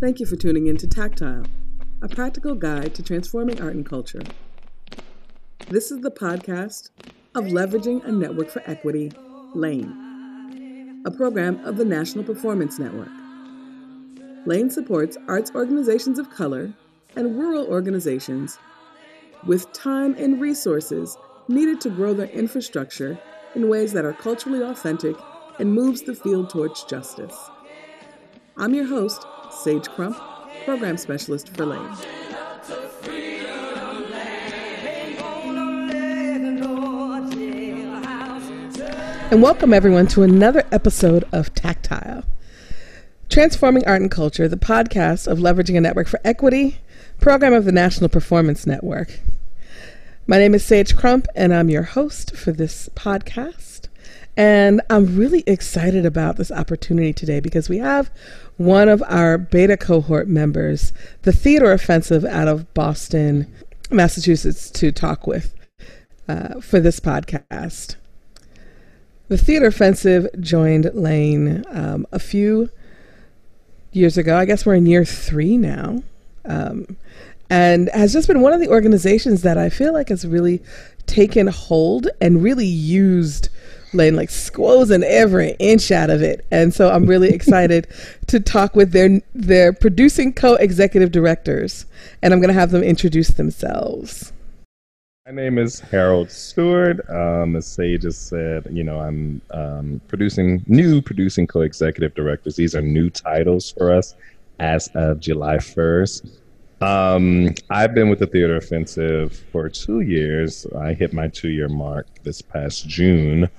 Thank you for tuning in to Tactile, a practical guide to transforming art and culture. This is the podcast of Leveraging a Network for Equity, LANE, a program of the National Performance Network. LANE supports arts organizations of color and rural organizations with time and resources needed to grow their infrastructure in ways that are culturally authentic and moves the field towards justice. I'm your host, Sage Crump, Program Specialist for LANE. And welcome everyone to another episode of Tactile. Transforming Art and Culture, the podcast of Leveraging a Network for Equity, program of the National Performance Network. My name is Sage Crump, and I'm your host for this podcast. And I'm really excited about this opportunity today because we have one of our beta cohort members, the Theater Offensive out of Boston, Massachusetts, to talk with uh, for this podcast. The Theater Offensive joined Lane um, a few years ago. I guess we're in year three now. Um, and has just been one of the organizations that I feel like has really taken hold and really used Lane, like squozing every inch out of it. And so I'm really excited to talk with their their producing co-executive directors, and I'm going to have them introduce themselves. My name is Harold Stewart. Um, as Sage just said, you know, I'm um, producing new producing co-executive directors. These are new titles for us as of July 1st. Um, I've been with the Theater Offensive for two years. I hit my two year mark this past June,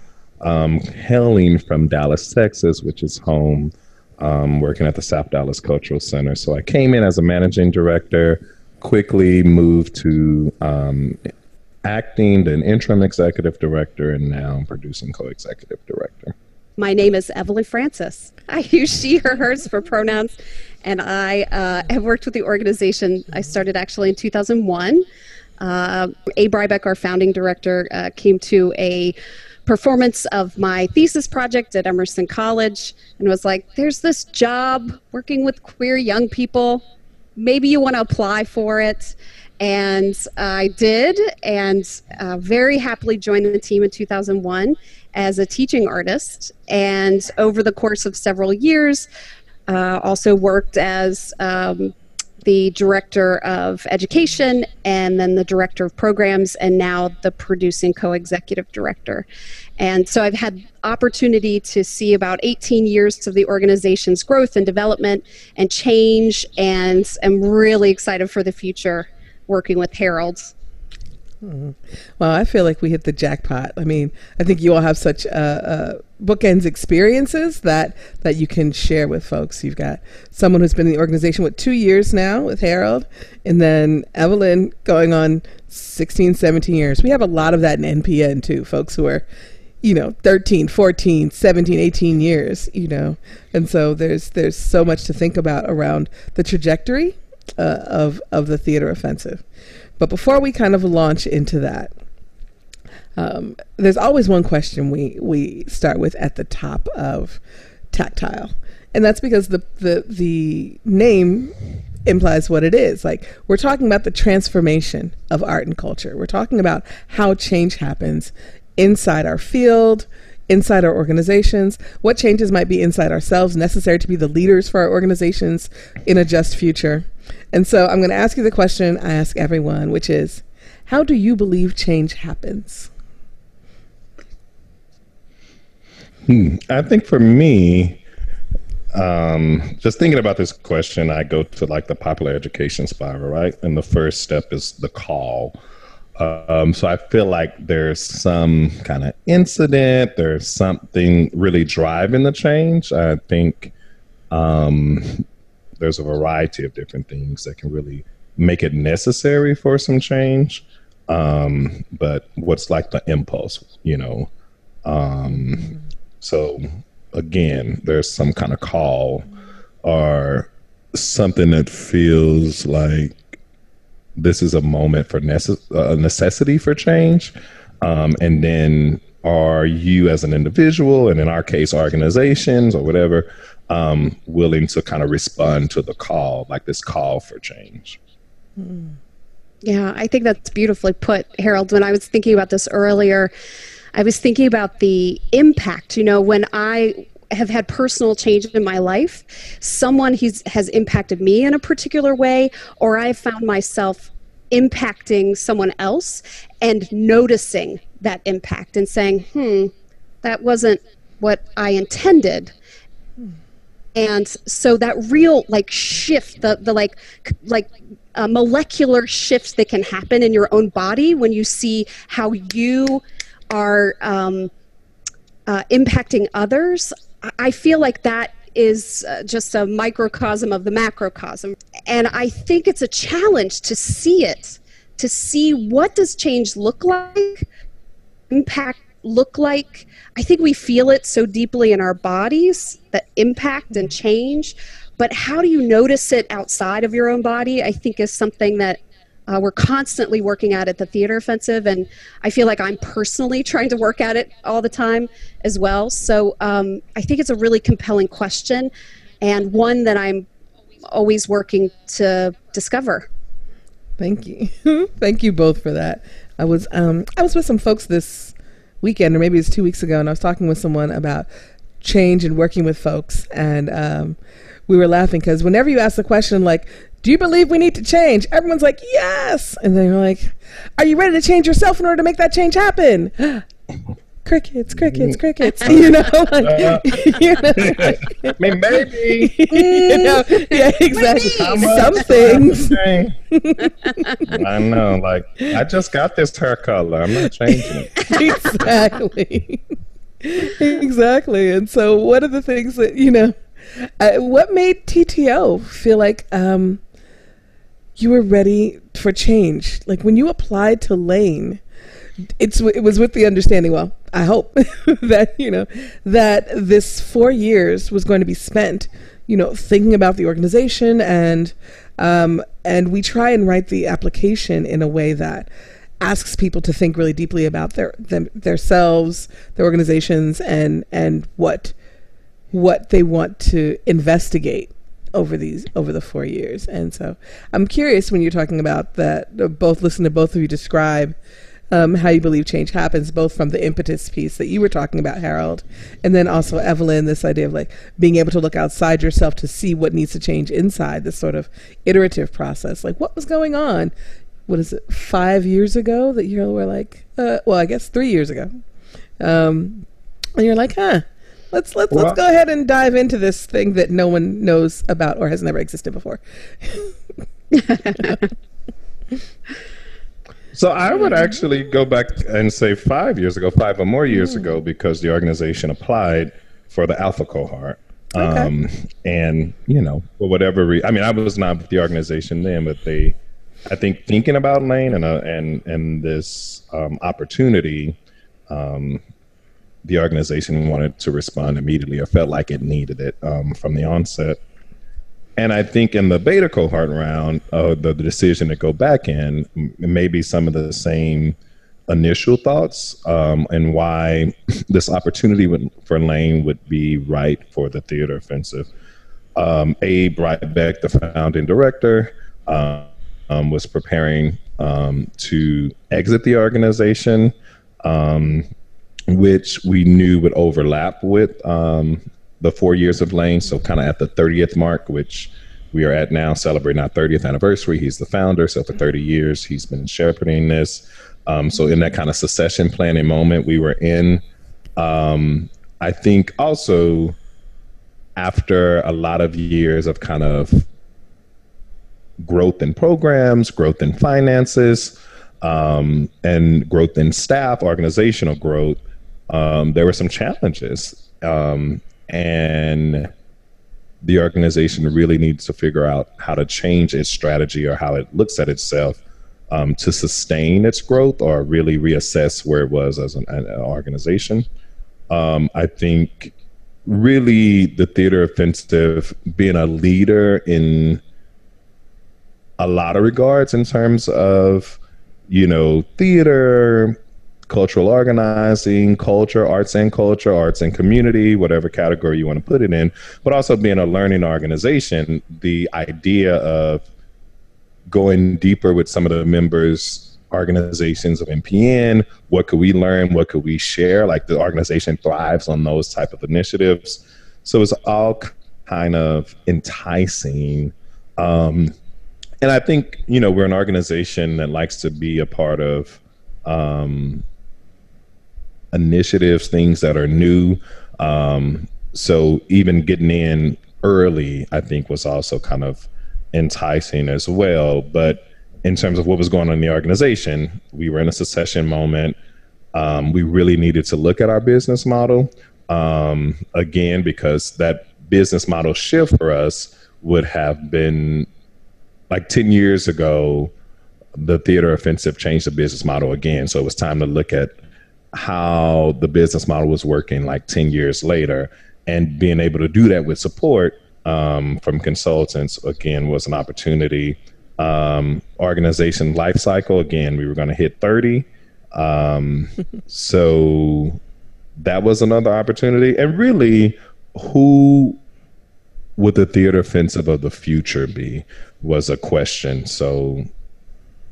um, hailing from Dallas, Texas, which is home, um, working at the South Dallas Cultural Center. So I came in as a managing director, quickly moved to um, acting, then interim executive director, and now I'm producing co executive director. My name is Evelyn Francis. I use she, her, hers for pronouns, and I uh, have worked with the organization. I started actually in 2001. Uh, Abe Rybeck, our founding director, uh, came to a performance of my thesis project at Emerson College and was like, There's this job working with queer young people. Maybe you want to apply for it. And I did, and uh, very happily joined the team in 2001 as a teaching artist. And over the course of several years, uh, also worked as um, the director of education and then the director of programs and now the producing co-executive director and so i've had opportunity to see about 18 years of the organization's growth and development and change and i'm really excited for the future working with Harold. Mm-hmm. Well, I feel like we hit the jackpot. I mean, I think you all have such uh, uh, bookends experiences that that you can share with folks. You've got someone who's been in the organization with two years now with Harold, and then Evelyn going on 16, 17 years. We have a lot of that in NPN too, folks who are you know 13 14 17 18 years you know and so there's there's so much to think about around the trajectory uh, of of the theater offensive. But before we kind of launch into that, um, there's always one question we we start with at the top of tactile, and that's because the the the name implies what it is. Like we're talking about the transformation of art and culture. We're talking about how change happens inside our field, inside our organizations, what changes might be inside ourselves necessary to be the leaders for our organizations in a just future. And so I'm going to ask you the question I ask everyone, which is how do you believe change happens? Hmm. I think for me, um, just thinking about this question, I go to like the popular education spiral, right? And the first step is the call. Um, so I feel like there's some kind of incident, there's something really driving the change. I think um, there's a variety of different things that can really make it necessary for some change. Um, but what's like the impulse, you know? Um, so again, there's some kind of call or something that feels like this is a moment for necess- a necessity for change. Um, and then are you as an individual, and in our case, organizations or whatever, um, willing to kind of respond to the call, like this call for change. Yeah, I think that's beautifully put, Harold. When I was thinking about this earlier, I was thinking about the impact. You know, when I have had personal change in my life, someone has impacted me in a particular way, or I've found myself impacting someone else and noticing that impact and saying, hmm, that wasn't what I intended and so that real like shift the the like like uh, molecular shifts that can happen in your own body when you see how you are um, uh, impacting others i feel like that is uh, just a microcosm of the macrocosm. And i think it's a challenge to see it to see what does change look like impact look like. I think we feel it so deeply in our bodies, that impact and change. But how do you notice it outside of your own body? I think is something that uh, we're constantly working at at the Theater Offensive, and I feel like I'm personally trying to work at it all the time as well. So um, I think it's a really compelling question, and one that I'm always working to discover. Thank you, thank you both for that. I was um, I was with some folks this weekend, or maybe it's two weeks ago, and I was talking with someone about change and working with folks, and um, we were laughing because whenever you ask the question like, "Do you believe we need to change?" everyone's like, "Yes," and they're like, "Are you ready to change yourself in order to make that change happen?" Crickets, crickets, crickets. You know, like, you know, like, maybe. you know, yeah, exactly. Some things. I know. Like, I just got this hair color. I'm not changing it. exactly. exactly. And so, one of the things that you know? Uh, what made TTO feel like um, you were ready for change? Like when you applied to Lane it's it was with the understanding well i hope that you know that this four years was going to be spent you know thinking about the organization and um, and we try and write the application in a way that asks people to think really deeply about their them, themselves their organizations and and what what they want to investigate over these over the four years. And so i'm curious when you're talking about that both listen to both of you describe um, how you believe change happens, both from the impetus piece that you were talking about, Harold, and then also Evelyn, this idea of like being able to look outside yourself to see what needs to change inside, this sort of iterative process. Like, what was going on? What is it, five years ago that you were like, uh, well, I guess three years ago. Um, and you're like, huh, let's let's well, let's go ahead and dive into this thing that no one knows about or has never existed before. So I would actually go back and say five years ago, five or more years ago, mm. because the organization applied for the Alpha cohort. Okay. Um, and you know, for whatever reason, I mean, I was not with the organization then, but they, I think, thinking about Lane and uh, and and this um, opportunity, um, the organization wanted to respond immediately or felt like it needed it um, from the onset. And I think in the beta cohort round, uh, the, the decision to go back in, maybe some of the same initial thoughts um, and why this opportunity would, for Lane would be right for the theater offensive. Um, Abe Rybeck, the founding director, uh, um, was preparing um, to exit the organization, um, which we knew would overlap with the four years of Lane, so kind of at the 30th mark, which we are at now, celebrating our 30th anniversary. He's the founder, so for 30 years he's been shepherding this. Um, so in that kind of succession planning moment we were in, um, I think also after a lot of years of kind of growth in programs, growth in finances, um, and growth in staff, organizational growth, um, there were some challenges. Um, and the organization really needs to figure out how to change its strategy or how it looks at itself um, to sustain its growth or really reassess where it was as an, an organization. Um, I think really the theater offensive being a leader in a lot of regards in terms of you know theater cultural organizing, culture, arts and culture, arts and community, whatever category you want to put it in, but also being a learning organization, the idea of going deeper with some of the members organizations of NPN, what could we learn, what could we share? Like the organization thrives on those type of initiatives. So it's all kind of enticing. Um, and I think, you know, we're an organization that likes to be a part of um, initiatives, things that are new. Um, so even getting in early, I think, was also kind of enticing as well. But in terms of what was going on in the organization, we were in a secession moment. Um, we really needed to look at our business model um, again because that business model shift for us would have been like 10 years ago the theater offensive changed the business model again. So it was time to look at how the business model was working like 10 years later. And being able to do that with support um, from consultants, again, was an opportunity. Um, organization life cycle, again, we were going to hit 30. Um, so that was another opportunity. And really, who would the theater offensive of the future be was a question. So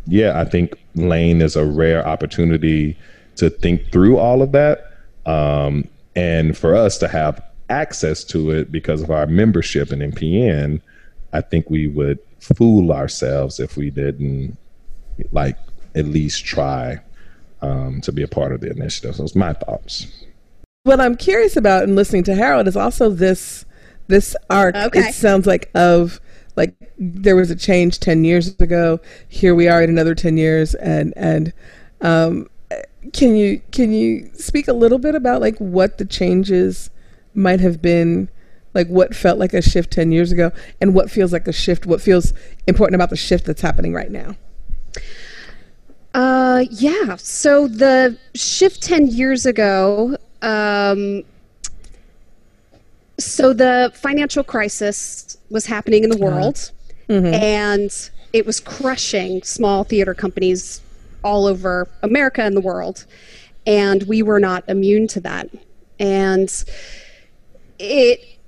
yeah, I think Lane is a rare opportunity to think through all of that. Um, and for us to have access to it because of our membership in NPN, I think we would fool ourselves if we didn't like at least try um, to be a part of the initiative. Those are my thoughts. What I'm curious about in listening to Harold is also this this arc. Okay. It sounds like of like there was a change 10 years ago here we are in another 10 years and and um, can you can you speak a little bit about like what the changes might have been like what felt like a shift 10 years ago and what feels like a shift what feels important about the shift that's happening right now? Uh yeah. So the shift 10 years ago um so the financial crisis was happening in the world, mm-hmm. and it was crushing small theater companies all over America and the world. And we were not immune to that. And it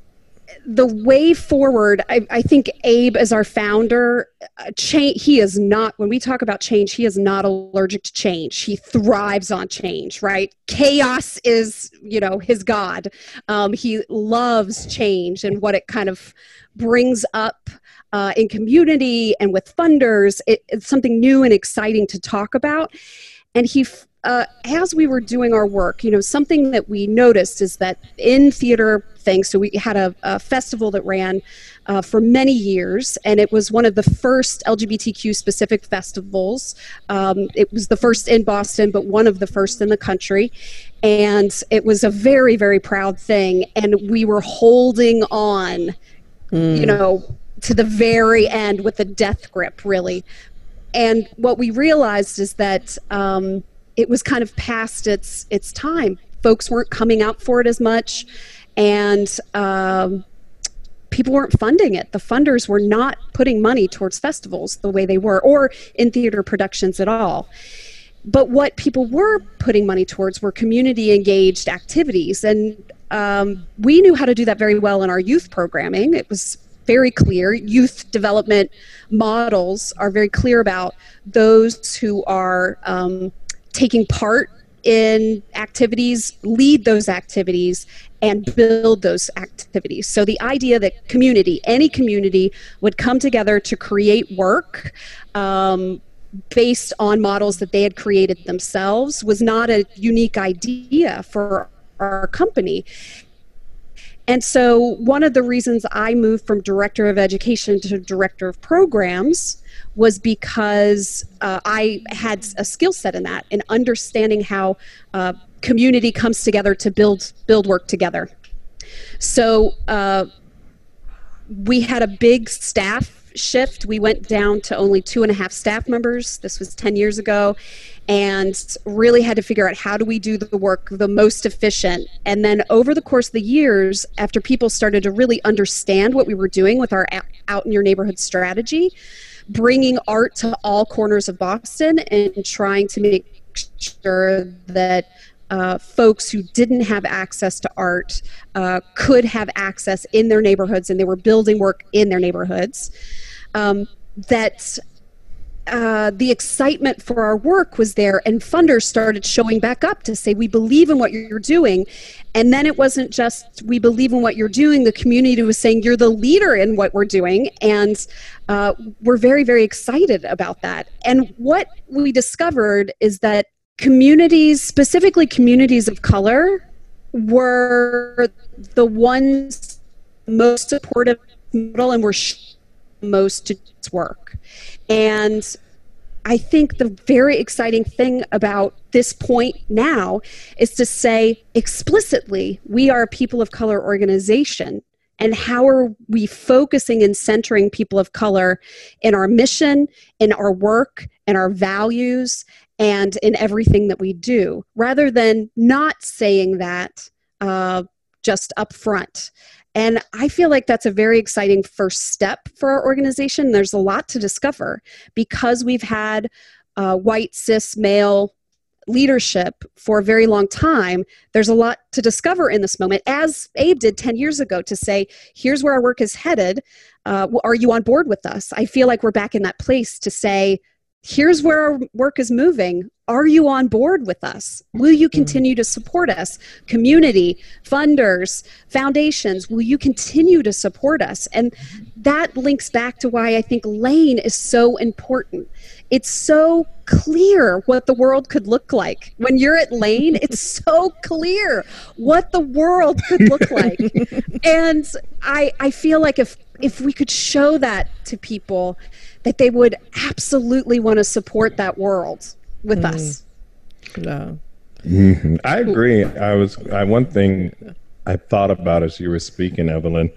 the way forward, I, I, think Abe, as our founder, uh, change, he is not, when we talk about change, he is not allergic to change. He thrives on change, right? Chaos is, you know, his God. Um, he loves change and what it kind of brings up uh, in community and with funders. It, it's something new and exciting to talk about. And he uh, as we were doing our work, you know, something that we noticed is that in theater things, so we had a, a festival that ran uh, for many years, and it was one of the first LGBTQ specific festivals. Um, it was the first in Boston, but one of the first in the country. And it was a very, very proud thing. And we were holding on, mm. you know, to the very end with a death grip, really. And what we realized is that. Um, it was kind of past its its time. Folks weren't coming out for it as much, and um, people weren't funding it. The funders were not putting money towards festivals the way they were, or in theater productions at all. But what people were putting money towards were community engaged activities, and um, we knew how to do that very well in our youth programming. It was very clear. Youth development models are very clear about those who are um, taking part in activities, lead those activities, and build those activities. So the idea that community, any community, would come together to create work. Um, based on models that they had created themselves was not a unique idea for our company. And so, one of the reasons I moved from director of education to director of programs was because uh, I had a skill set in that, in understanding how uh, community comes together to build build work together. So uh, we had a big staff shift. We went down to only two and a half staff members. This was 10 years ago. And really had to figure out how do we do the work the most efficient. And then over the course of the years, after people started to really understand what we were doing with our out in your neighborhood strategy, bringing art to all corners of Boston and trying to make sure that uh, folks who didn't have access to art uh, could have access in their neighborhoods and they were building work in their neighborhoods. Um, that uh, the excitement for our work was there, and funders started showing back up to say, We believe in what you're doing. And then it wasn't just, We believe in what you're doing. The community was saying, You're the leader in what we're doing. And uh, we're very, very excited about that. And what we discovered is that communities, specifically communities of color, were the ones most supportive and were most to its work. And I think the very exciting thing about this point now is to say explicitly, we are a people of color organization. And how are we focusing and centering people of color in our mission, in our work, in our values, and in everything that we do, rather than not saying that uh, just up front. And I feel like that's a very exciting first step for our organization. There's a lot to discover because we've had uh, white, cis, male leadership for a very long time. There's a lot to discover in this moment, as Abe did 10 years ago to say, here's where our work is headed. Uh, are you on board with us? I feel like we're back in that place to say, here's where our work is moving. Are you on board with us? Will you mm-hmm. continue to support us? Community, funders, foundations, will you continue to support us? And that links back to why I think Lane is so important. It's so clear what the world could look like. When you're at Lane, it's so clear what the world could look like. and I I feel like if if we could show that to people, that they would absolutely want to support that world with mm. us. No. Mm-hmm. I agree. I was I one thing I thought about as you were speaking, Evelyn,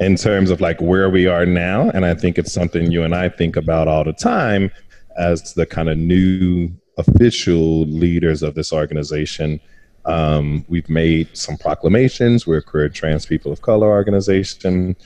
in terms of like where we are now, and I think it's something you and I think about all the time as the kind of new official leaders of this organization. Um, we've made some proclamations. We're a queer trans people of color organization.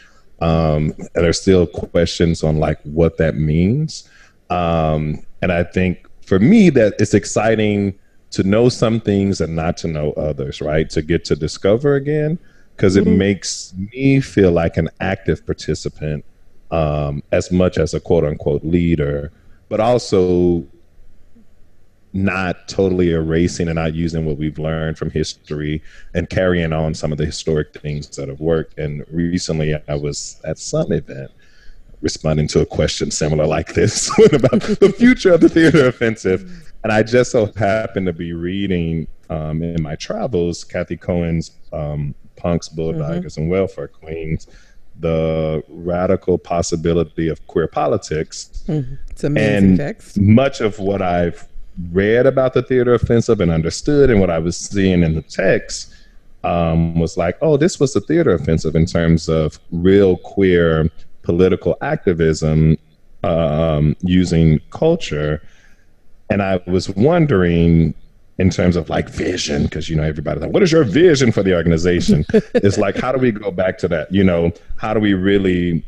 Um, and there's still questions on like what that means. Um, and I think for me that it's exciting to know some things and not to know others, right? To get to discover again, because mm-hmm. it makes me feel like an active participant um, as much as a quote unquote leader, but also not totally erasing and not using what we've learned from history and carrying on some of the historic things that have worked. And recently, I was at some event responding to a question similar like this about the future of the theater offensive. And I just so happened to be reading um, in my travels Cathy Cohen's um, Punks, Bulldaggers, mm-hmm. and Welfare Queens the radical possibility of queer politics. Mm-hmm. It's amazing and text. Much of what I've read about the theater offensive and understood and what I was seeing in the text um, was like, oh, this was the theater offensive in terms of real queer political activism um, using culture. And I was wondering, in terms of like vision, because you know everybody's like, what is your vision for the organization? it's like, how do we go back to that? You know, how do we really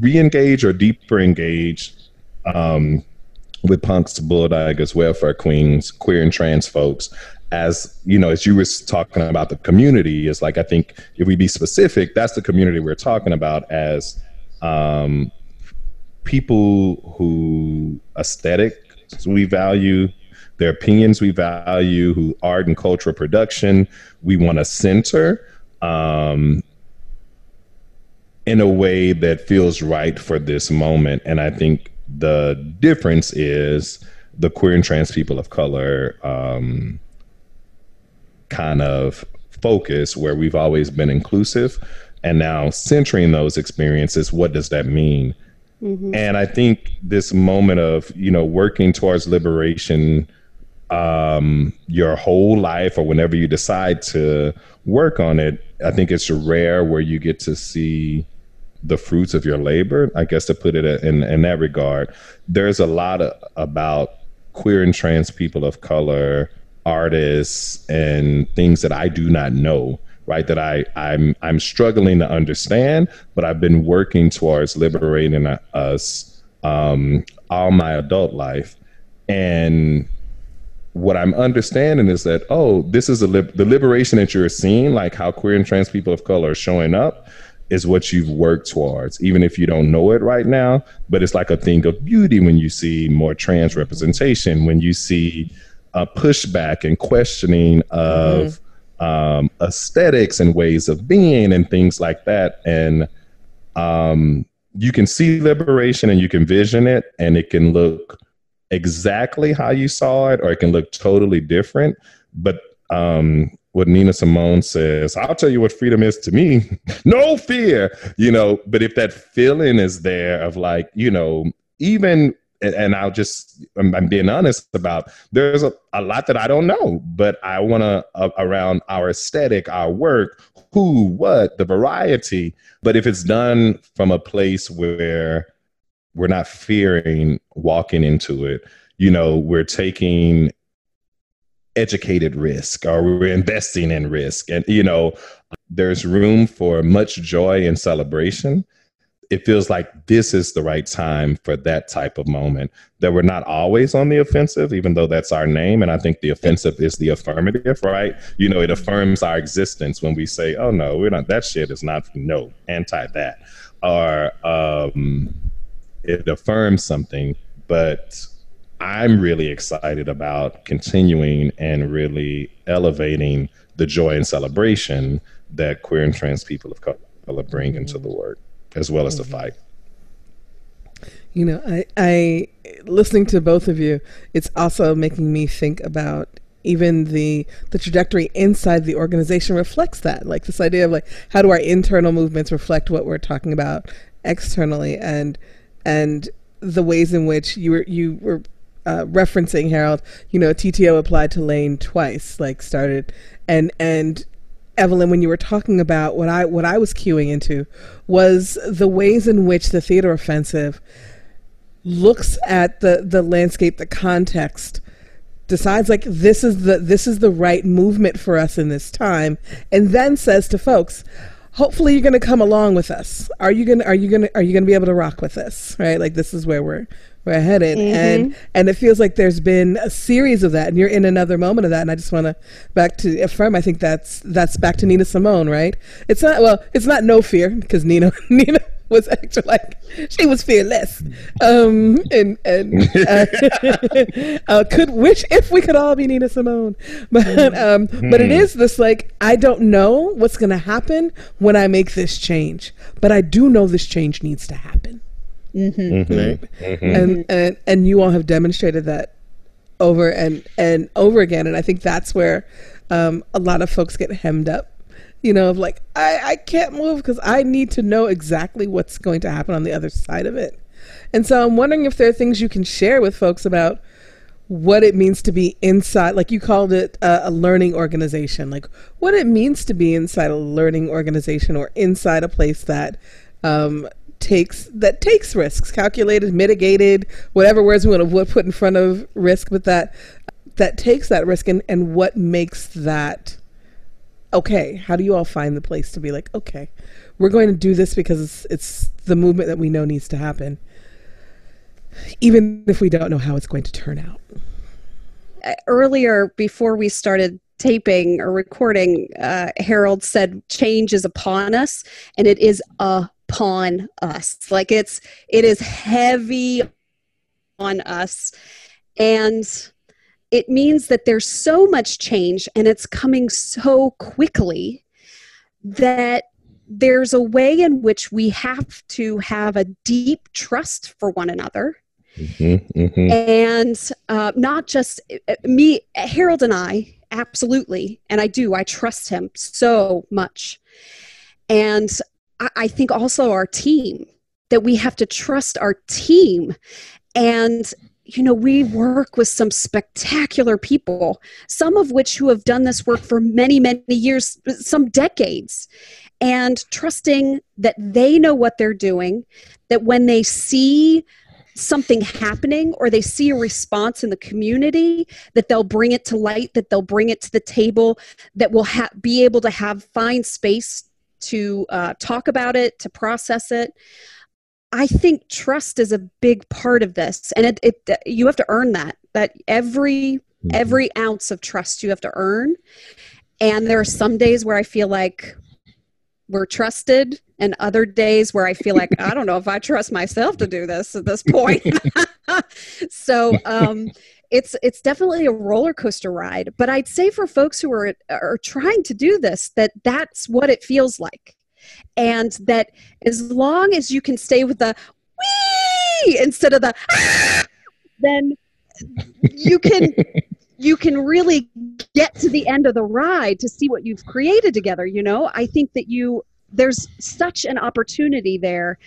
re-engage or deeper engage um, with punks, bulldaggers, welfare queens, queer and trans folks. As you know, as you were talking about the community, is like I think if we be specific, that's the community we're talking about as um, people who aesthetic we value, their opinions we value, who art and cultural production we want to center um, in a way that feels right for this moment. And I think the difference is the queer and trans people of color um, kind of focus where we've always been inclusive and now centering those experiences what does that mean mm-hmm. and i think this moment of you know working towards liberation um, your whole life or whenever you decide to work on it i think it's rare where you get to see the fruits of your labor, I guess to put it in, in that regard, there's a lot of, about queer and trans people of color, artists, and things that I do not know, right? That I I'm I'm struggling to understand, but I've been working towards liberating us um, all my adult life, and what I'm understanding is that oh, this is a li- the liberation that you're seeing, like how queer and trans people of color are showing up, is what you've worked towards, even if you don't know it right now. But it's like a thing of beauty when you see more trans representation, when you see a pushback and questioning of mm-hmm. um, aesthetics and ways of being and things like that, and um, you can see liberation and you can vision it, and it can look exactly how you saw it, or it can look totally different. But um, what Nina Simone says, I'll tell you what freedom is to me no fear, you know. But if that feeling is there of like, you know, even, and I'll just, I'm, being honest about, there's a, a lot that I don't know, but I want to, uh, around our aesthetic, our work, who, what, the variety. But if it's done from a place where, we're not fearing walking into it. You know, we're taking educated risk or we're investing in risk. And, you know, there's room for much joy and celebration. It feels like this is the right time for that type of moment. That we're not always on the offensive, even though that's our name. And I think the offensive is the affirmative, right? You know, it affirms our existence when we say, oh, no, we're not, that shit is not, no, anti that. Or, um, it affirms something, but I'm really excited about continuing and really elevating the joy and celebration that queer and trans people of color bring into the work, as well as the mm-hmm. fight. You know, I, I listening to both of you, it's also making me think about even the the trajectory inside the organization reflects that. Like this idea of like how do our internal movements reflect what we're talking about externally and and the ways in which you were you were uh, referencing Harold, you know, TTO applied to Lane twice, like started, and and Evelyn, when you were talking about what I what I was queuing into was the ways in which the theater offensive looks at the the landscape, the context, decides like this is the this is the right movement for us in this time, and then says to folks, hopefully you're going to come along with us. Are you going to are you going are you going to be able to rock with this? Right? Like this is where we're we're headed mm-hmm. and and it feels like there's been a series of that and you're in another moment of that and I just want to back to affirm I think that's that's back to Nina Simone, right? It's not well, it's not no fear because Nina Nina was actually like she was fearless, um, and and uh, uh, could wish if we could all be Nina Simone, but um, but it hmm. this like I don't know what's going to happen when I make this change, but I do know this change needs to happen, mm-hmm. Mm-hmm. Mm-hmm. and and and you all have demonstrated that over and and over again, and I think that's where um, a lot of folks get hemmed up you know, of like, I, I can't move because I need to know exactly what's going to happen on the other side of it. And so I'm wondering if there are things you can share with folks about what it means to be inside, like you called it a, a learning organization, like what it means to be inside a learning organization or inside a place that um, takes that takes risks, calculated, mitigated, whatever words we want to put in front of risk, but that that takes that risk and, and what makes that okay, how do you all find the place to be like, okay, we're going to do this because it's, it's the movement that we know needs to happen, even if we don't know how it's going to turn out? Uh, earlier, before we started taping or recording, uh, Harold said change is upon us, and it is upon us. Like it's it is heavy on us, and it means that there's so much change and it's coming so quickly that there's a way in which we have to have a deep trust for one another. Mm-hmm, mm-hmm. And uh, not just uh, me, Harold and I, absolutely. And I do, I trust him so much. And I, think also our team, that we have to trust our team. And you know, we work with some spectacular people, some of which who have done this work for many, many years, some decades, and trusting that they know what they're doing, that when they see something happening or they see a response in the community that they'll bring it to light that they'll bring it to the table that will ha- be able to have find space to uh, talk about it to process it I think trust is a big part of this, and it, it you have to earn that. That every mm-hmm. every ounce of trust you have to earn. And there are some days where I feel like we're trusted, and other days where I feel like I don't know if I trust myself to do this at this point. so um, it's it's definitely a roller coaster ride. But I'd say for folks who are are trying to do this, that that's what it feels like. And that as long as you can stay with the wee instead of the ah, then you can you can really get to the end of the ride to see what you've created together you know? I think that you there's such an opportunity there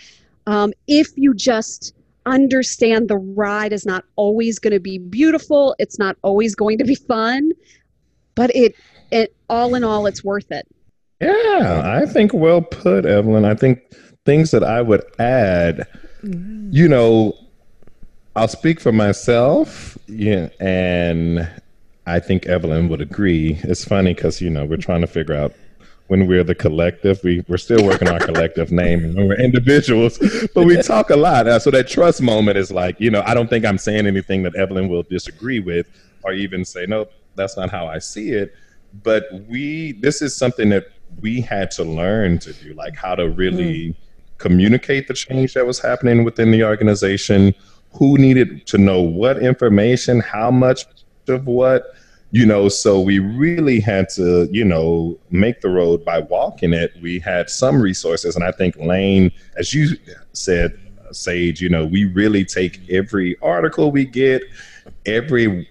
um, if you just understand the ride is not always going to be beautiful it's not always going to be fun but it it all in all it's worth it yeah, I think well put, Evelyn. I think things that I would add, mm-hmm. you know, I'll speak for myself, yeah, and I think Evelyn would agree. It's funny because you know we're trying to figure out when we're the collective. We we're still working on our collective name, when we're individuals, but we talk a lot. Uh, so that trust moment is like, you know, I don't think I'm saying anything that Evelyn will disagree with, or even say, no, that's not how I see it. But we, this is something that we had to learn to do, like how to really mm. communicate the change that was happening within the organization, who needed to know what information, how much of what, you know. So we really had to, you know, make the road by walking it. We had some resources, and I think Lane, as you said, Sage, you know, we really take every article we get, every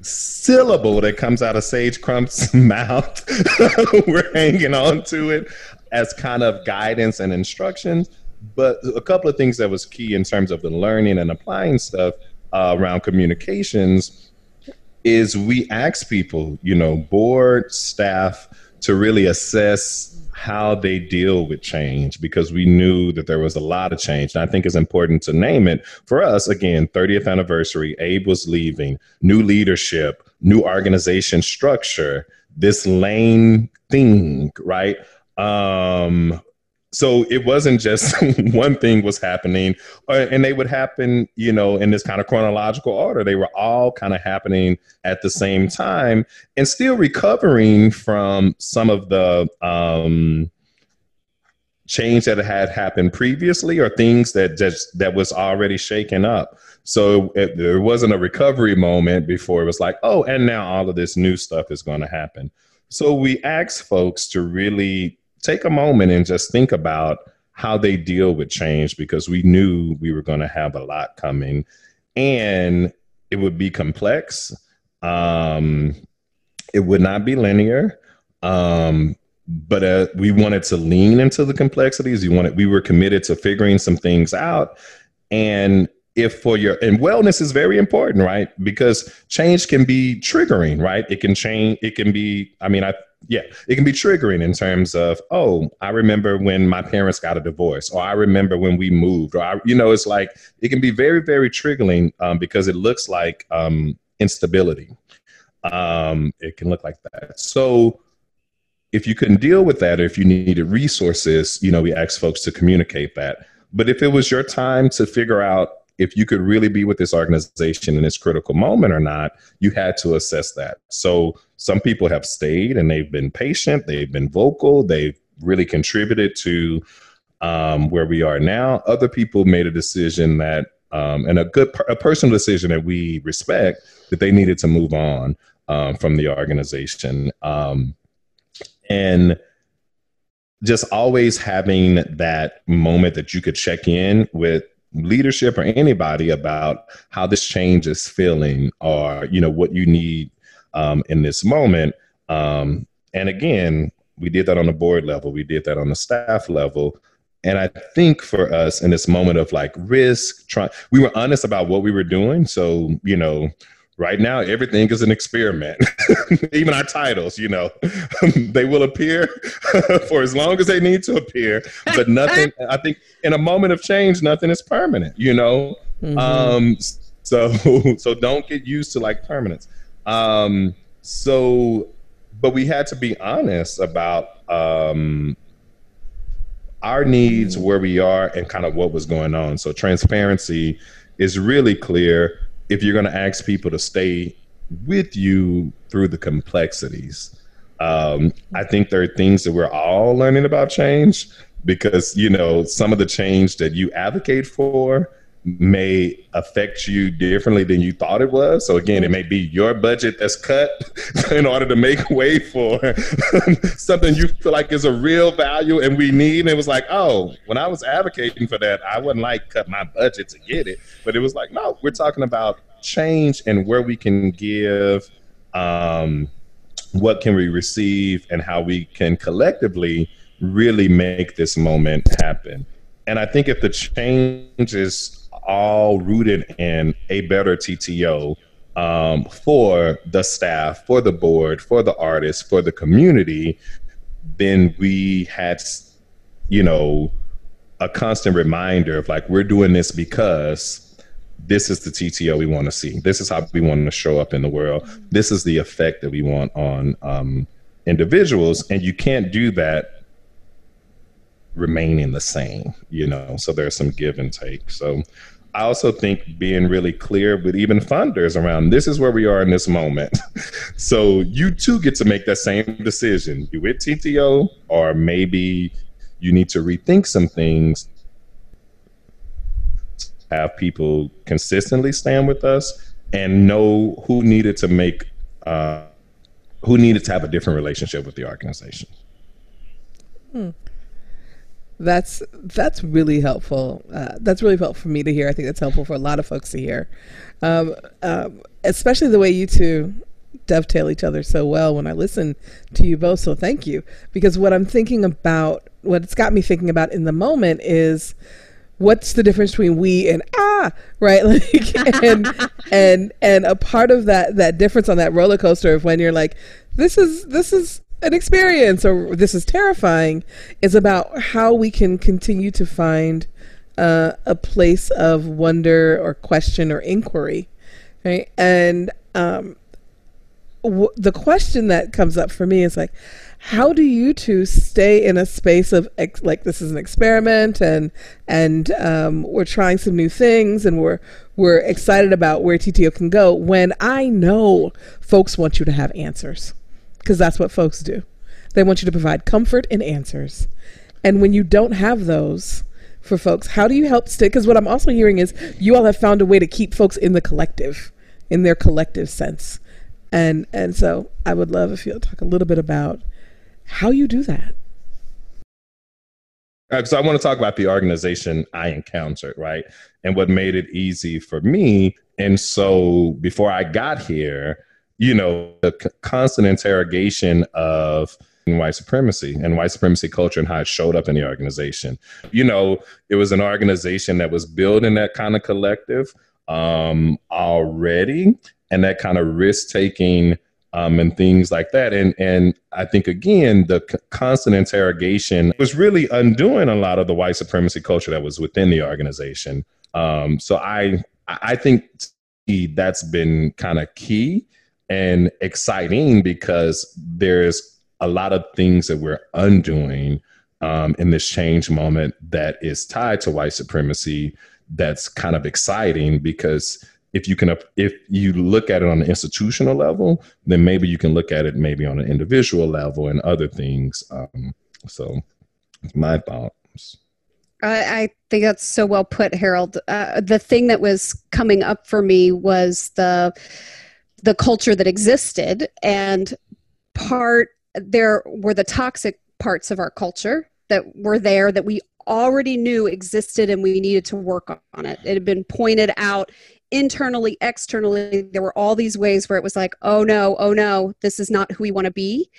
syllable that comes out of Sage Crump's mouth, we're hanging on to it as kind of guidance and instructions. But a couple of things that was key in terms of the learning and applying stuff uh, around communications is we ask people, you know, board staff to really assess how they deal with change because we knew that there was a lot of change. And I think it's important to name it. For us, again, 30th anniversary, Abe was leaving, new leadership, new organization structure, this lane thing, right? Um, so it wasn't just one thing was happening uh, and they would happen you know in this kind of chronological order. They were all kind of happening at the same time and still recovering from some of the um, change that had happened previously or things that just that was already shaken up. So it, there wasn't a recovery moment before it was like oh and now all of this new stuff is going to happen. So we asked folks to really take a moment and just think about how they deal with change because we knew we were going to have a lot coming and it would be complex. Um, it would not be linear. Um, but uh, we wanted to lean into the complexities. We wanted, we were committed to figuring some things out. And if for your and wellness is very important, right? Because change can be triggering, right? It can change. It can be. I mean, I yeah, it can be triggering in terms of, oh, I remember when my parents got a divorce, or I remember when we moved, or I, you know, it's like it can be very, very triggering um, because it looks like um, instability. Um, it can look like that. So if you couldn't deal with that, or if you needed resources, you know, we ask folks to communicate that. But if it was your time to figure out if you could really be with this organization in this critical moment or not, you had to assess that. So some people have stayed and they've been patient, they've been vocal, they've really contributed to um, where we are now. Other people made a decision that, um, and a good, a personal decision that we respect, that they needed to move on um, from the organization. Um, and just always having that moment that you could check in with leadership or anybody about how this change is feeling or you know what you need um, in this moment. Um, and again we did that on the board level. We did that on the staff level. And i think for us in this moment of like risk trying we were honest about what we were doing. So you know right now everything is an experiment. Even our titles you know they will appear for as long as they need to appear but nothing i think in a moment of change nothing is permanent you know? Mm-hmm. um so so don't get used to like permanence. Um so but we had to be honest about um our needs, where we are, and kind of what was going on. So transparency is really clear if you're going to ask people to stay with you through the complexities. Um, I think there are things that we're all learning about change because you know some of the change that you advocate for may affect you differently than you thought it was. So again, it may be your budget that's cut in order to make way for something you feel like is a real value and we need. And it was like, oh, when I was advocating for that, I wouldn't like cut my budget to get it. But it was like, no, we're talking about change and where we can give um, what can we receive and how we can collectively really make this moment happen. And I think if the change is all rooted in a better TTO um, for the staff, for the board, for the artists, for the community, then we had, you know, a constant reminder of like, we're doing this because this is the TTO we want to see. This is how we want to show up in the world. This is the effect that we want on um, individuals. And you can't do that remaining the same, you know. So there's some give and take. So I also think being really clear with even funders around this is where we are in this moment. so you too get to make that same decision. You with TTO, or maybe you need to rethink some things. Have people consistently stand with us and know who needed to make, uh, who needed to have a different relationship with the organization. Hmm. That's that's really helpful. Uh, that's really helpful for me to hear. I think that's helpful for a lot of folks to hear, um, um, especially the way you two dovetail each other so well when I listen to you both. So thank you, because what I'm thinking about, what it's got me thinking about in the moment is what's the difference between we and ah right like and and and a part of that that difference on that roller coaster of when you're like this is this is an experience. Or this is terrifying. Is about how we can continue to find uh, a place of wonder or question or inquiry right? And um, w- the question that comes up for me is like how do you two stay in a space of ex- like this is an experiment and and um, we're trying some new things and we're we're excited about where TTO can go when I know folks want you to have answers because that's what folks do. They want you to provide comfort and answers. And when you don't have those for folks, how do you help stick? Because what I'm also hearing is you all have found a way to keep folks in the collective, in their collective sense. And and so I would love if you'll talk a little bit about how you do that. Because uh, I want to talk about the organization I encountered, right? And what made it easy for me. And so before I got here, you know, the constant interrogation of white supremacy and white supremacy culture and how it showed up in the organization. You know, it was an organization that was building that kind of collective um, already and that kind of risk taking um, and things like that. And and I think again, the c- constant interrogation was really undoing a lot of the white supremacy culture that was within the organization. Um, so I I think that's been kind of key and exciting because there's a lot of things that we're undoing um, in this change moment that is tied to white supremacy that's kind of exciting because if you can if you look at it on an institutional level then maybe you can look at it maybe on an individual level and other things. Um, so my thoughts. I, I think that's so well put harold. Uh, the thing that was coming up for me was the the culture that existed and part there were the toxic parts of our culture that were there that we already knew existed and we needed to work on it. It had been pointed out internally externally. There were all these ways where it was like oh no oh no this is not who we want to be.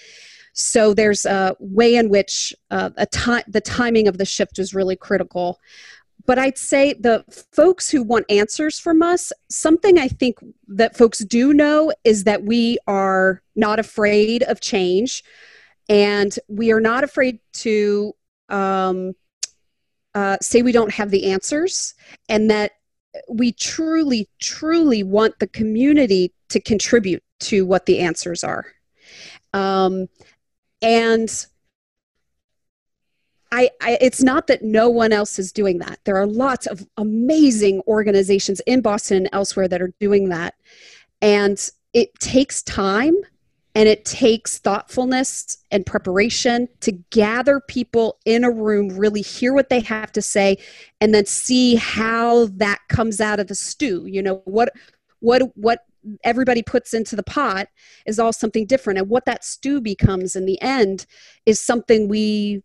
So there's a way in which uh, a time the timing of the shift was really critical but I'd say the folks who want answers from us, something I think that folks do know is that we are not afraid of change and we are not afraid to um, uh, say we don't have the answers and that we truly, truly want the community to contribute to what the answers are. Um, and I, I, it's not that no one else is doing that. There are lots of amazing organizations in Boston and elsewhere that are doing that. And it takes time and it takes thoughtfulness and preparation to gather people in a room, really hear what they have to say, and then see how that comes out of the stew. You know, what what what everybody puts into the pot is all something different. And what that stew becomes in the end is something we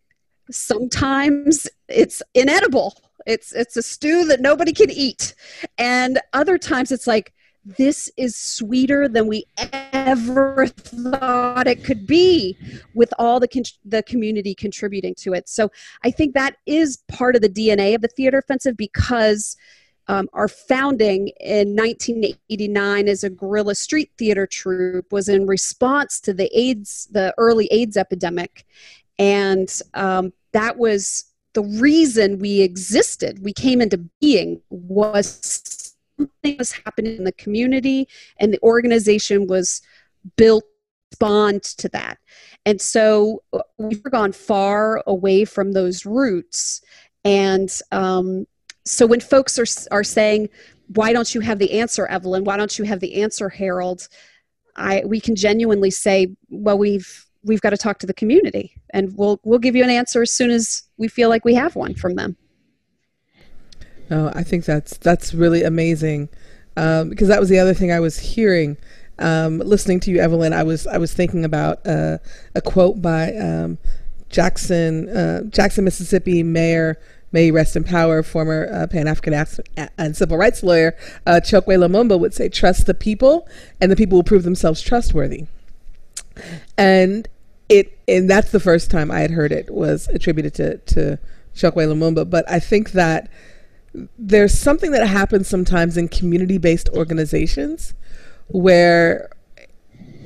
sometimes it's inedible. It's it's a stew that nobody can eat. And other times it's like this is sweeter than we ever thought it could be with all the con- the community contributing to it. So I think that is part of the DNA of the theater offensive because um, our founding in 1989 as a guerrilla street theater troupe was in response to the AIDS, the early AIDS epidemic, and um, that was the reason we existed. We came into being was something was happening in the community, and the organization was built respond to that. And so uh, we've gone far away from those roots. And um, so when folks are, are saying, why don't you have the answer, Evelyn? Why don't you have the answer, Harold? I, we can genuinely say, well, we've, we've got to talk to the community and we'll, we'll give you an answer as soon as we feel like we have one from them. Oh, I think that's, that's really amazing. Um, because that was the other thing I was hearing, um, listening to you, Evelyn. I was, I was thinking about, uh, a quote by, um, Jackson, uh, Jackson, Mississippi Mayor may rest in power, former uh, Pan African and civil rights lawyer uh, Chokwe Lumumba would say, "Trust the people, and the people will prove themselves trustworthy." And it, and that's the first time I had heard it was attributed to to Chokwe Lumumba. But I think that there's something that happens sometimes in community-based organizations where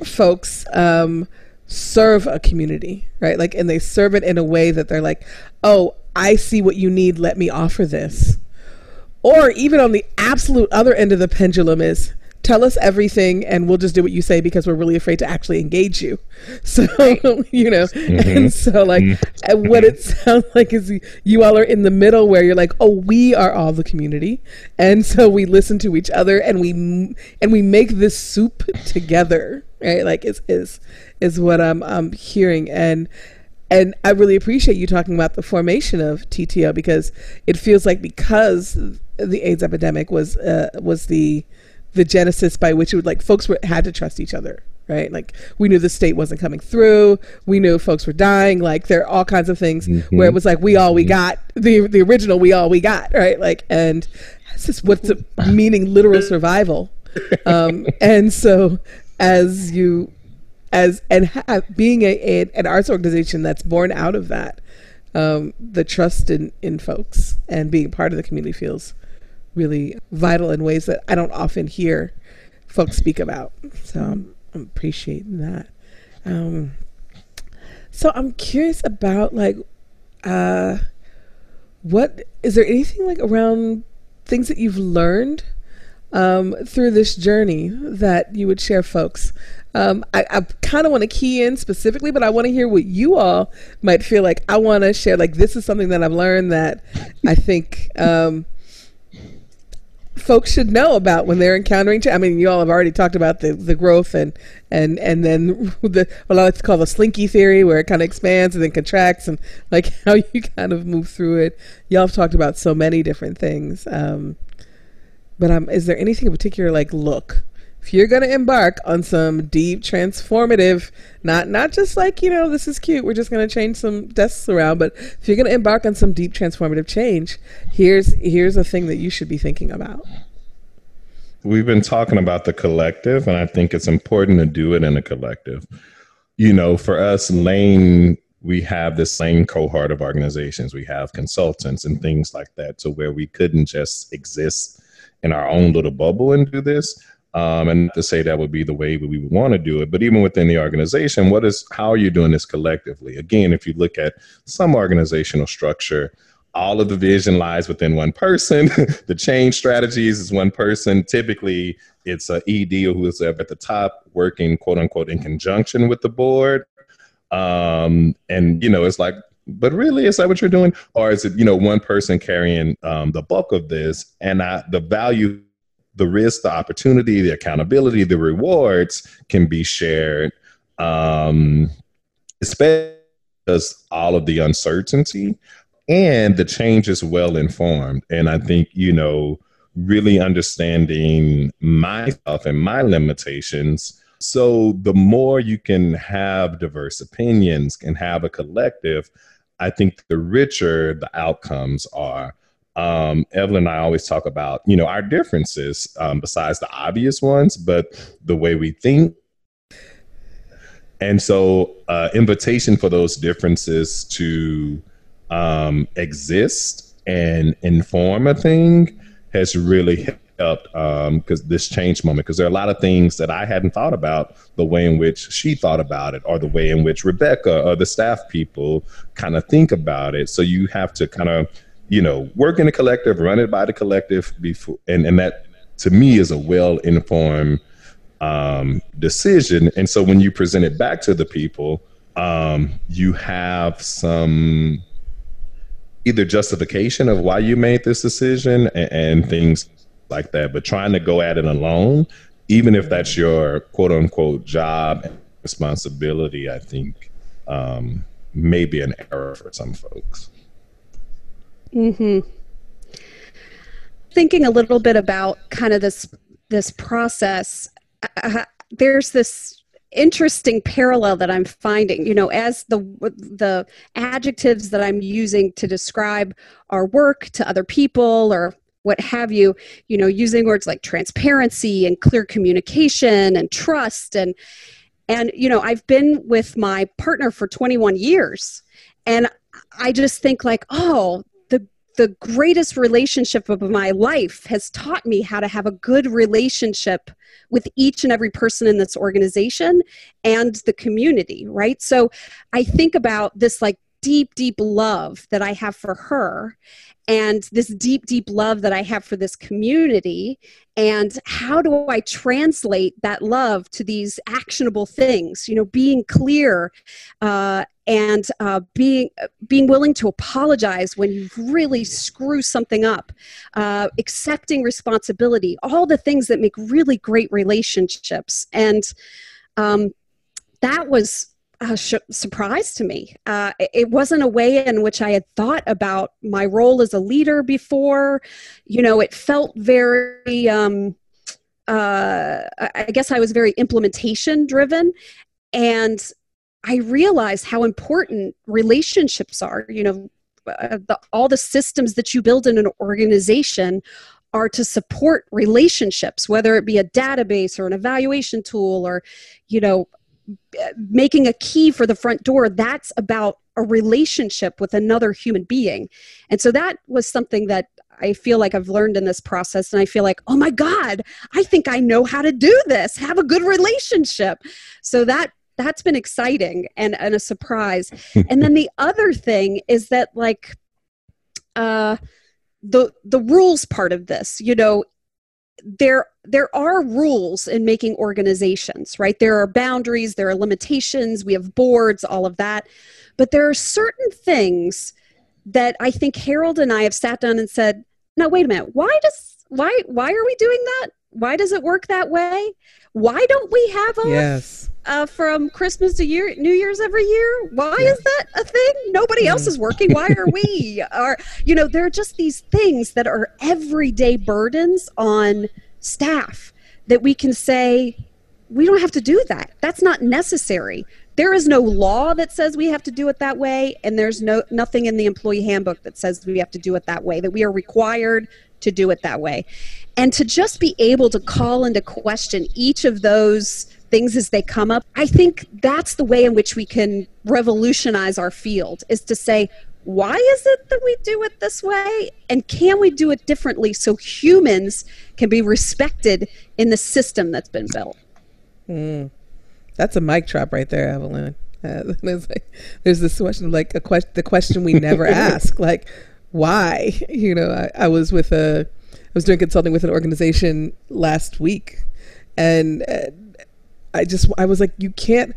folks um, serve a community, right? Like, and they serve it in a way that they're like, oh, I see what you need, let me offer this. Or even on the absolute other end of the pendulum is tell us everything and we'll just do what you say because we're really afraid to actually engage you. So, you know, mm-hmm. and so like mm-hmm. what it sounds like is you all are in the middle where you're like, "Oh, we are all the community." And so we listen to each other and we and we make this soup together, right? Like is is is what I'm I'm hearing and and I really appreciate you talking about the formation of TTO because it feels like because the AIDS epidemic was uh, was the the genesis by which it would like folks were had to trust each other right? Like we knew the state wasn't coming through. We knew folks were dying. Like there are all kinds of things mm-hmm. where it was like we all we mm-hmm. got the the original we all we got right? Like and this is what's meaning literal survival. Um, and so as you as and ha- being a, a, an arts organization that's born out of that, um, the trust in in folks and being part of the community feels really vital in ways that I don't often hear folks speak about. So I'm, appreciating that. Um, so I'm curious about like, uh, what is there anything like around things that you've learned um, through this journey that you would share folks um, I, I kind of want to key in specifically, but I want to hear what you all might feel like. I want to share, like, this is something that I've learned that I think um, folks should know about when they're encountering. I mean, you all have already talked about the, the growth and and and then the what I like to call the slinky theory, where it kind of expands and then contracts, and like how you kind of move through it. Y'all have talked about so many different things. Um, but um, is there anything in particular, like, look? If you're going to embark on some deep transformative not not just like you know this is cute we're just going to change some desks around but if you're going to embark on some deep transformative change here's here's a thing that you should be thinking about. We've been talking about the collective and i think it's important to do it in a collective. You know for us lane we have this same cohort of organizations. We have consultants and things like that to where we couldn't just exist in our own little bubble and do this um, and to say that would be the way we would want to do it, but even within the organization, what is how are you doing this collectively? Again, if you look at some organizational structure, all of the vision lies within one person. the change strategies is one person. Typically, it's a ED who is up at the top working quote unquote in conjunction with the board. Um, and you know, it's like but really, is that what you're doing? Or is it, you know, one person carrying um, the bulk of this and I, the value, the risk, the opportunity, the accountability, the rewards can be shared, um, especially because all of the uncertainty and the change is well informed. And I think, you know, really understanding myself and my limitations. So the more you can have diverse opinions and have a collective, I think the richer the outcomes are. Um, Evelyn and I always talk about, you know, our differences um, besides the obvious ones, but the way we think. And so, uh, invitation for those differences to um, exist and inform a thing has really helped because um, this change moment because there are a lot of things that I hadn't thought about the way in which she thought about it or the way in which Rebecca or the staff people kind of think about it. So you have to kind of you know work in a collective, run it by the collective before, and and that to me is a well informed um, decision. And so when you present it back to the people, um, you have some either justification of why you made this decision and, and things like that. But trying to go at it alone, even if that's your quote unquote job and responsibility, I think um, may be an error for some folks. Hmm. Thinking a little bit about kind of this this process, uh, there's this interesting parallel that I'm finding. You know, as the the adjectives that I'm using to describe our work to other people or what have you, you know, using words like transparency and clear communication and trust and and you know, I've been with my partner for 21 years and I just think like, oh, the greatest relationship of my life has taught me how to have a good relationship with each and every person in this organization and the community, right? So I think about this like deep, deep love that I have for her and this deep, deep love that I have for this community. And how do I translate that love to these actionable things? You know, being clear uh, and uh, being being willing to apologize when you really screw something up, uh, accepting responsibility, all the things that make really great relationships. And um, that was a sh- surprise to me. Uh, it wasn't a way in which I had thought about my role as a leader before. You know, it felt very, um, uh, I guess I was very implementation driven. And I realized how important relationships are. You know, uh, the, all the systems that you build in an organization are to support relationships whether it be a database or an evaluation tool or you know making a key for the front door that's about a relationship with another human being. And so that was something that i feel like i've learned in this process and i feel like oh my god i think i know how to do this have a good relationship. So that that's been exciting and, and a surprise. And then the other thing is that like uh the the rules part of this you know there there are rules in making organizations right? There are boundaries there are limitations we have boards all of that. But there are certain things that i think harold and i have sat down and said now wait a minute why does why why are we doing that? Why does it work that way? Why don't we have a yes uh, from Christmas to year, New Year's every year. Why yeah. is that a thing? Nobody else is working. Why are we? Are you know? There are just these things that are everyday burdens on staff that we can say we don't have to do that. That's not necessary. There is no law that says we have to do it that way, and there's no nothing in the employee handbook that says we have to do it that way. That we are required to do it that way, and to just be able to call into question each of those things as they come up. I think that's the way in which we can revolutionize our field is to say, why is it that we do it this way? And can we do it differently so humans can be respected in the system that's been built? Mm. That's a mic drop right there, Evelyn. Uh, there's, like, there's this question, of like a the question we never ask, like why? You know, I, I was with a, I was doing consulting with an organization last week, and uh, I just I was like, you can't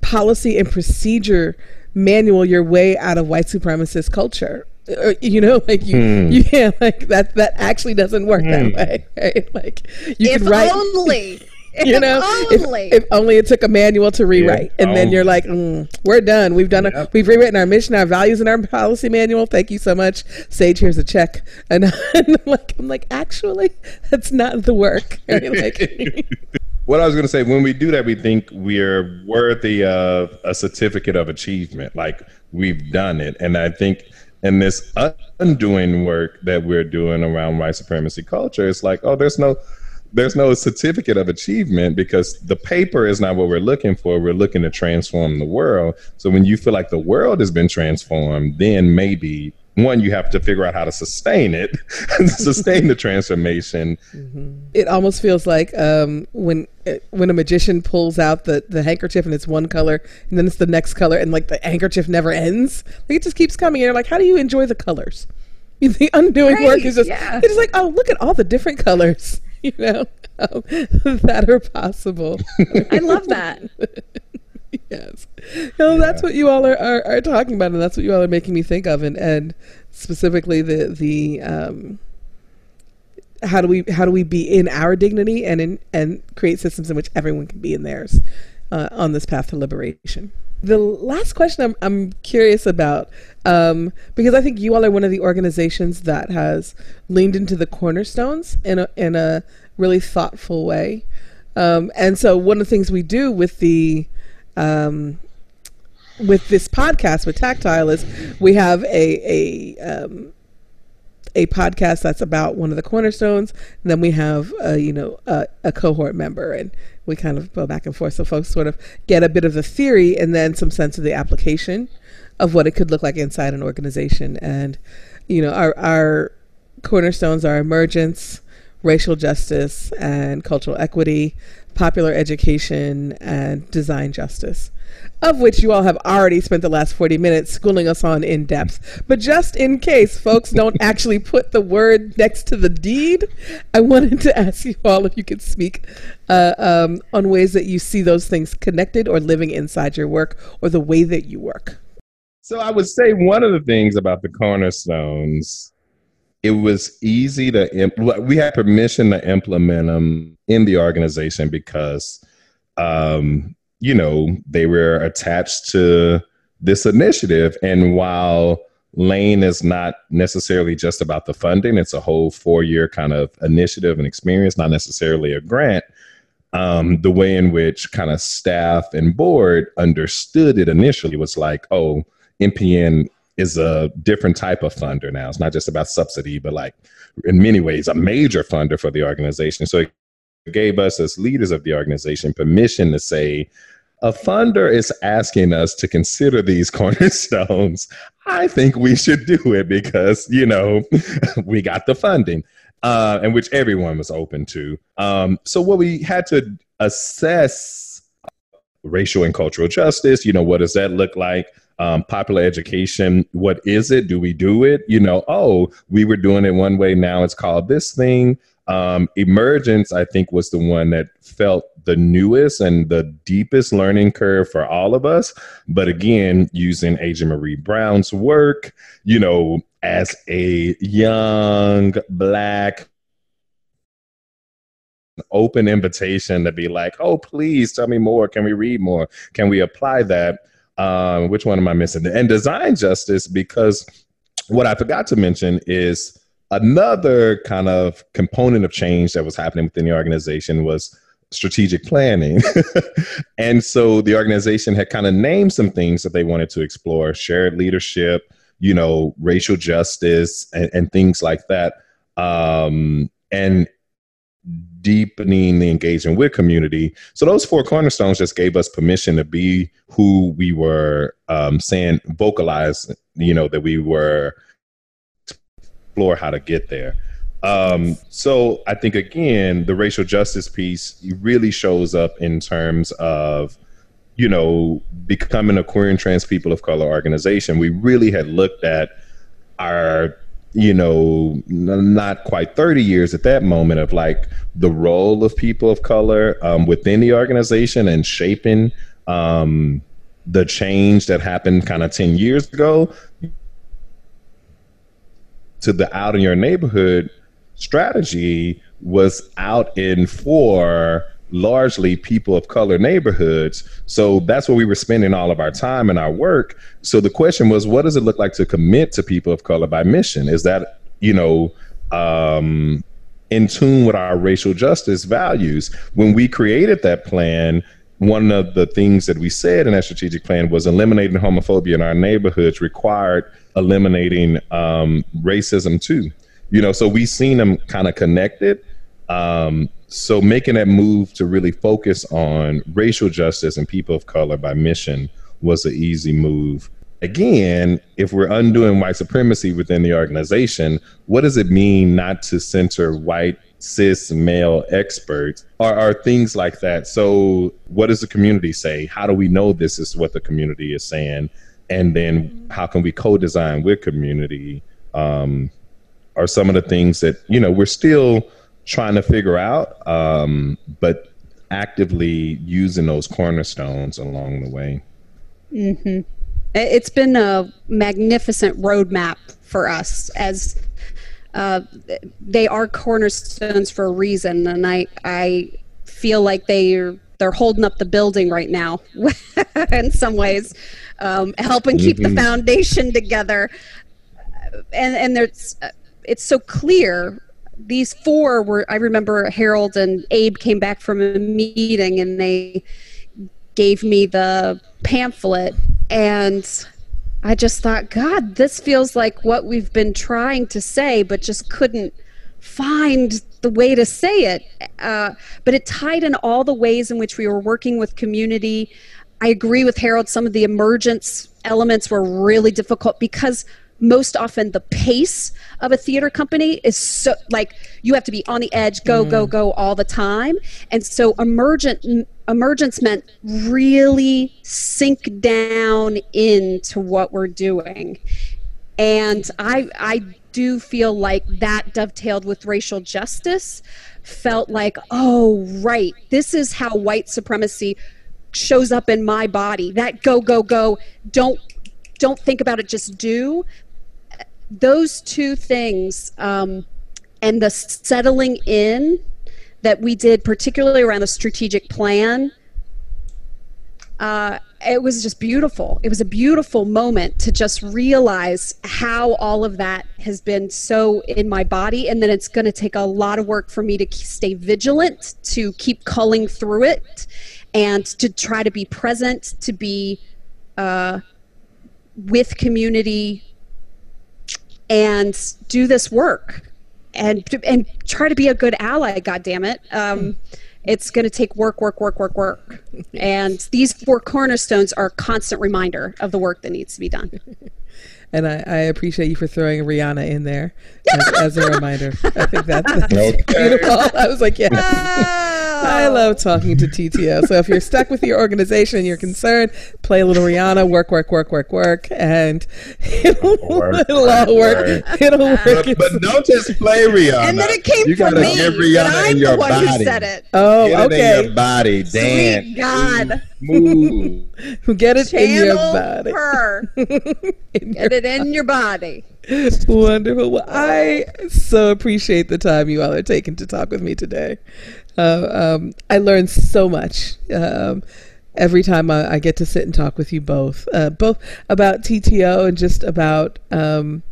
policy and procedure manual your way out of white supremacist culture. Or, you know, like you, Hmm. you yeah, like that. That actually doesn't work that way, right? Like you if can write, only. you know, if only. If, if only it took a manual to rewrite, and then Oh. you're like, mm, we're done. We've done. Our, Yep. we've rewritten our mission, our values, and our policy manual. Thank you so much, Sage. Here's a check. And, I'm like, I'm like, actually, that's not the work. Right? Like, What I was going to say, when we do that, we think we're worthy of a certificate of achievement, like we've done it. And I think in this undoing work that we're doing around white supremacy culture, it's like, oh, there's no, there's no certificate of achievement because the paper is not what we're looking for. We're looking to transform the world. So when you feel like the world has been transformed, then maybe one, you have to figure out how to sustain it, sustain the transformation. it almost feels like um, when uh, when a magician pulls out the, the handkerchief and it's one color and then it's the next color and like the handkerchief never ends. Like it just keeps coming. And you're like, how do you enjoy the colors? The undoing work Right, is just yeah. it's like, oh, look at all the different colors, you know, um, that are possible. I love that. yes. No, that's what you all are, are, are talking about, and that's what you all are making me think of, and, and specifically the the um, how do we how do we be in our dignity and in and create systems in which everyone can be in theirs uh, on this path to liberation. The last question I'm I'm curious about um, because I think you all are one of the organizations that has leaned into the cornerstones in a in a really thoughtful way, um, and so one of the things we do with the um, with this podcast with Tactile is we have a a um, a podcast that's about one of the cornerstones. And then we have, uh, you know, a, a cohort member, and we kind of go back and forth so folks sort of get a bit of the theory and then some sense of the application of what it could look like inside an organization. And you know, our our cornerstones are emergence, racial justice, and cultural equity, popular education, and design justice of which you all have already spent the last 40 minutes schooling us on in depth. But just in case folks don't actually put the word next to the deed, I wanted to ask you all if you could speak uh, um, on ways that you see those things connected or living inside your work or the way that you work. So I would say one of the things about the cornerstones, it was easy to we had permission to implement them in the organization because, um, you know, they were attached to this initiative, and while Lane is not necessarily just about the funding; it's a whole four-year kind of initiative and experience, not necessarily a grant um, the way in which kind of staff and board understood it initially was like, oh, NPN is a different type of funder now. It's not just about subsidy, but like in many ways, a major funder for the organization. So it gave us, as leaders of the organization, permission to say, a funder is asking us to consider these cornerstones. I think we should do it because, you know, we got the funding uh, and which everyone was open to. Um, so what we had to assess racial and cultural justice. You know, what does that look like? Um, popular education. What is it? Do we do it? You know, oh, we were doing it one way. Now it's called this thing. Um, emergence, I think, was the one that felt the newest and the deepest learning curve for all of us. But again, using adrienne maree brown's work, you know, as a young black open invitation to be like, oh, please tell me more. Can we read more? Can we apply that? Um, which one am I missing? And design justice, because what I forgot to mention is another kind of component of change that was happening within the organization was strategic planning. and so the organization had kind of named some things that they wanted to explore shared leadership, you know, racial justice, and, and things like that. Um, and deepening the engagement with community. So those four cornerstones just gave us permission to be who we were um, saying, vocalize, you know, that we were explore how to get there. Um, so I think again, the racial justice piece really shows up in terms of, you know, becoming a queer and trans people of color organization. We really had looked at our you know, not quite 30 years at that moment of like the role of people of color um, within the organization and shaping um, the change that happened kind of 10 years ago to the out in your neighborhood strategy was out in for largely people of color neighborhoods. So that's where we were spending all of our time and our work. So the question was, what does it look like to commit to people of color by mission? Is that, you know, um, in tune with our racial justice values? When we created that plan, one of the things that we said in that strategic plan was eliminating homophobia in our neighborhoods required eliminating um, racism too. You know, so we've seen them kind of connected. Um, so making that move to really focus on racial justice and people of color by mission was an easy move. Again, if we're undoing white supremacy within the organization, what does it mean not to center white cis male experts or, or things like that. So, what does the community say? How do we know this is what the community is saying? And then, how can we co design with community? Um, are some of the things that, you know, we're still trying to figure out, um, but actively using those cornerstones along the way. Mm-hmm. It's been a magnificent roadmap for us as uh, they are cornerstones for a reason, and I I feel like they they're holding up the building right now in some ways, um, helping keep mm-hmm. the foundation together. And and there's it's so clear. These four were I remember Harold and Abe came back from a meeting and they gave me the pamphlet and I just thought, God, this feels like what we've been trying to say, but just couldn't find the way to say it. Uh, but it tied in all the ways in which we were working with community. I agree with Harold, some of the emergence elements were really difficult because most often the pace of a theater company is so like you have to be on the edge go mm. go go all the time. And so emergent emergence meant really sink down into what we're doing. And i i do feel like that dovetailed with racial justice felt like oh right this is how white supremacy shows up in my body. That go go go don't don't think about it just do those two things um, and the settling in that we did, particularly around the strategic plan, uh, it was just beautiful. It was a beautiful moment to just realize how all of that has been so in my body, and then it's going to take a lot of work for me to stay vigilant, to keep culling through it, and to try to be present, to be uh, with community and do this work and and try to be a good ally god damn it um, it's going to take work work work work work and these four cornerstones are a constant reminder of the work that needs to be done and I, I, appreciate you for throwing Rihanna in there as, as a reminder. I think that's, that's okay. beautiful. I was like, yes. I love talking to TTO. So if you're stuck with your organization and you're concerned, play a little Rihanna, work, work, work, work, work, and it'll, work, it'll all work. work. It'll work. But, but, don't just play Rihanna. And then it came you from me. Get Rihanna in your body. said it. Oh, Get okay. in your body. Dance. Sweet God. Move. Get it Channel in your body. Her. in Get it in your body. Wonderful. Well, I so appreciate the time you all are taking to talk with me today. Uh, um, I learned so much um, every time I, I, get to sit and talk with you both, uh, both about TTO and just about. Um,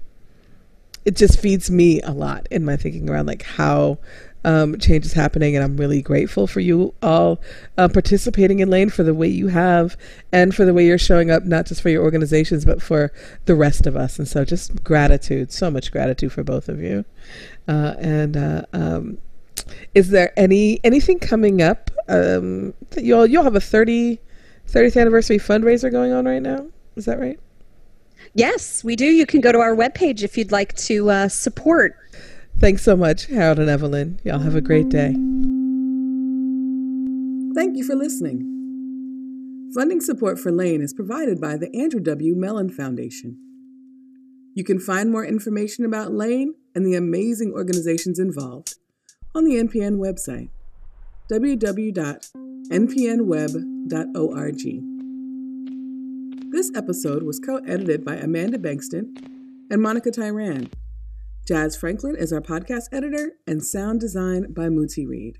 it just feeds me a lot in my thinking around like how um, change is happening, and I'm really grateful for you all uh, participating in Lane for the way you have and for the way you're showing up, not just for your organizations, but for the rest of us. And so, just gratitude, so much gratitude for both of you. Uh, and uh, um, is there any anything coming up um, that you'll you'll have a 30, 30th anniversary fundraiser going on right now? Is that right? Yes, we do. You can go to our webpage if you'd like to uh, support Thanks so much, Harold and Evelyn. Y'all have a great day. Thank you for listening. Funding support for Lane is provided by the Andrew W. Mellon Foundation. You can find more information about Lane and the amazing organizations involved on the NPN website, www.npnweb.org. This episode was co edited by Amanda Bankston and Monica Tyran. Jazz Franklin is our podcast editor, and sound design by Muti Reed.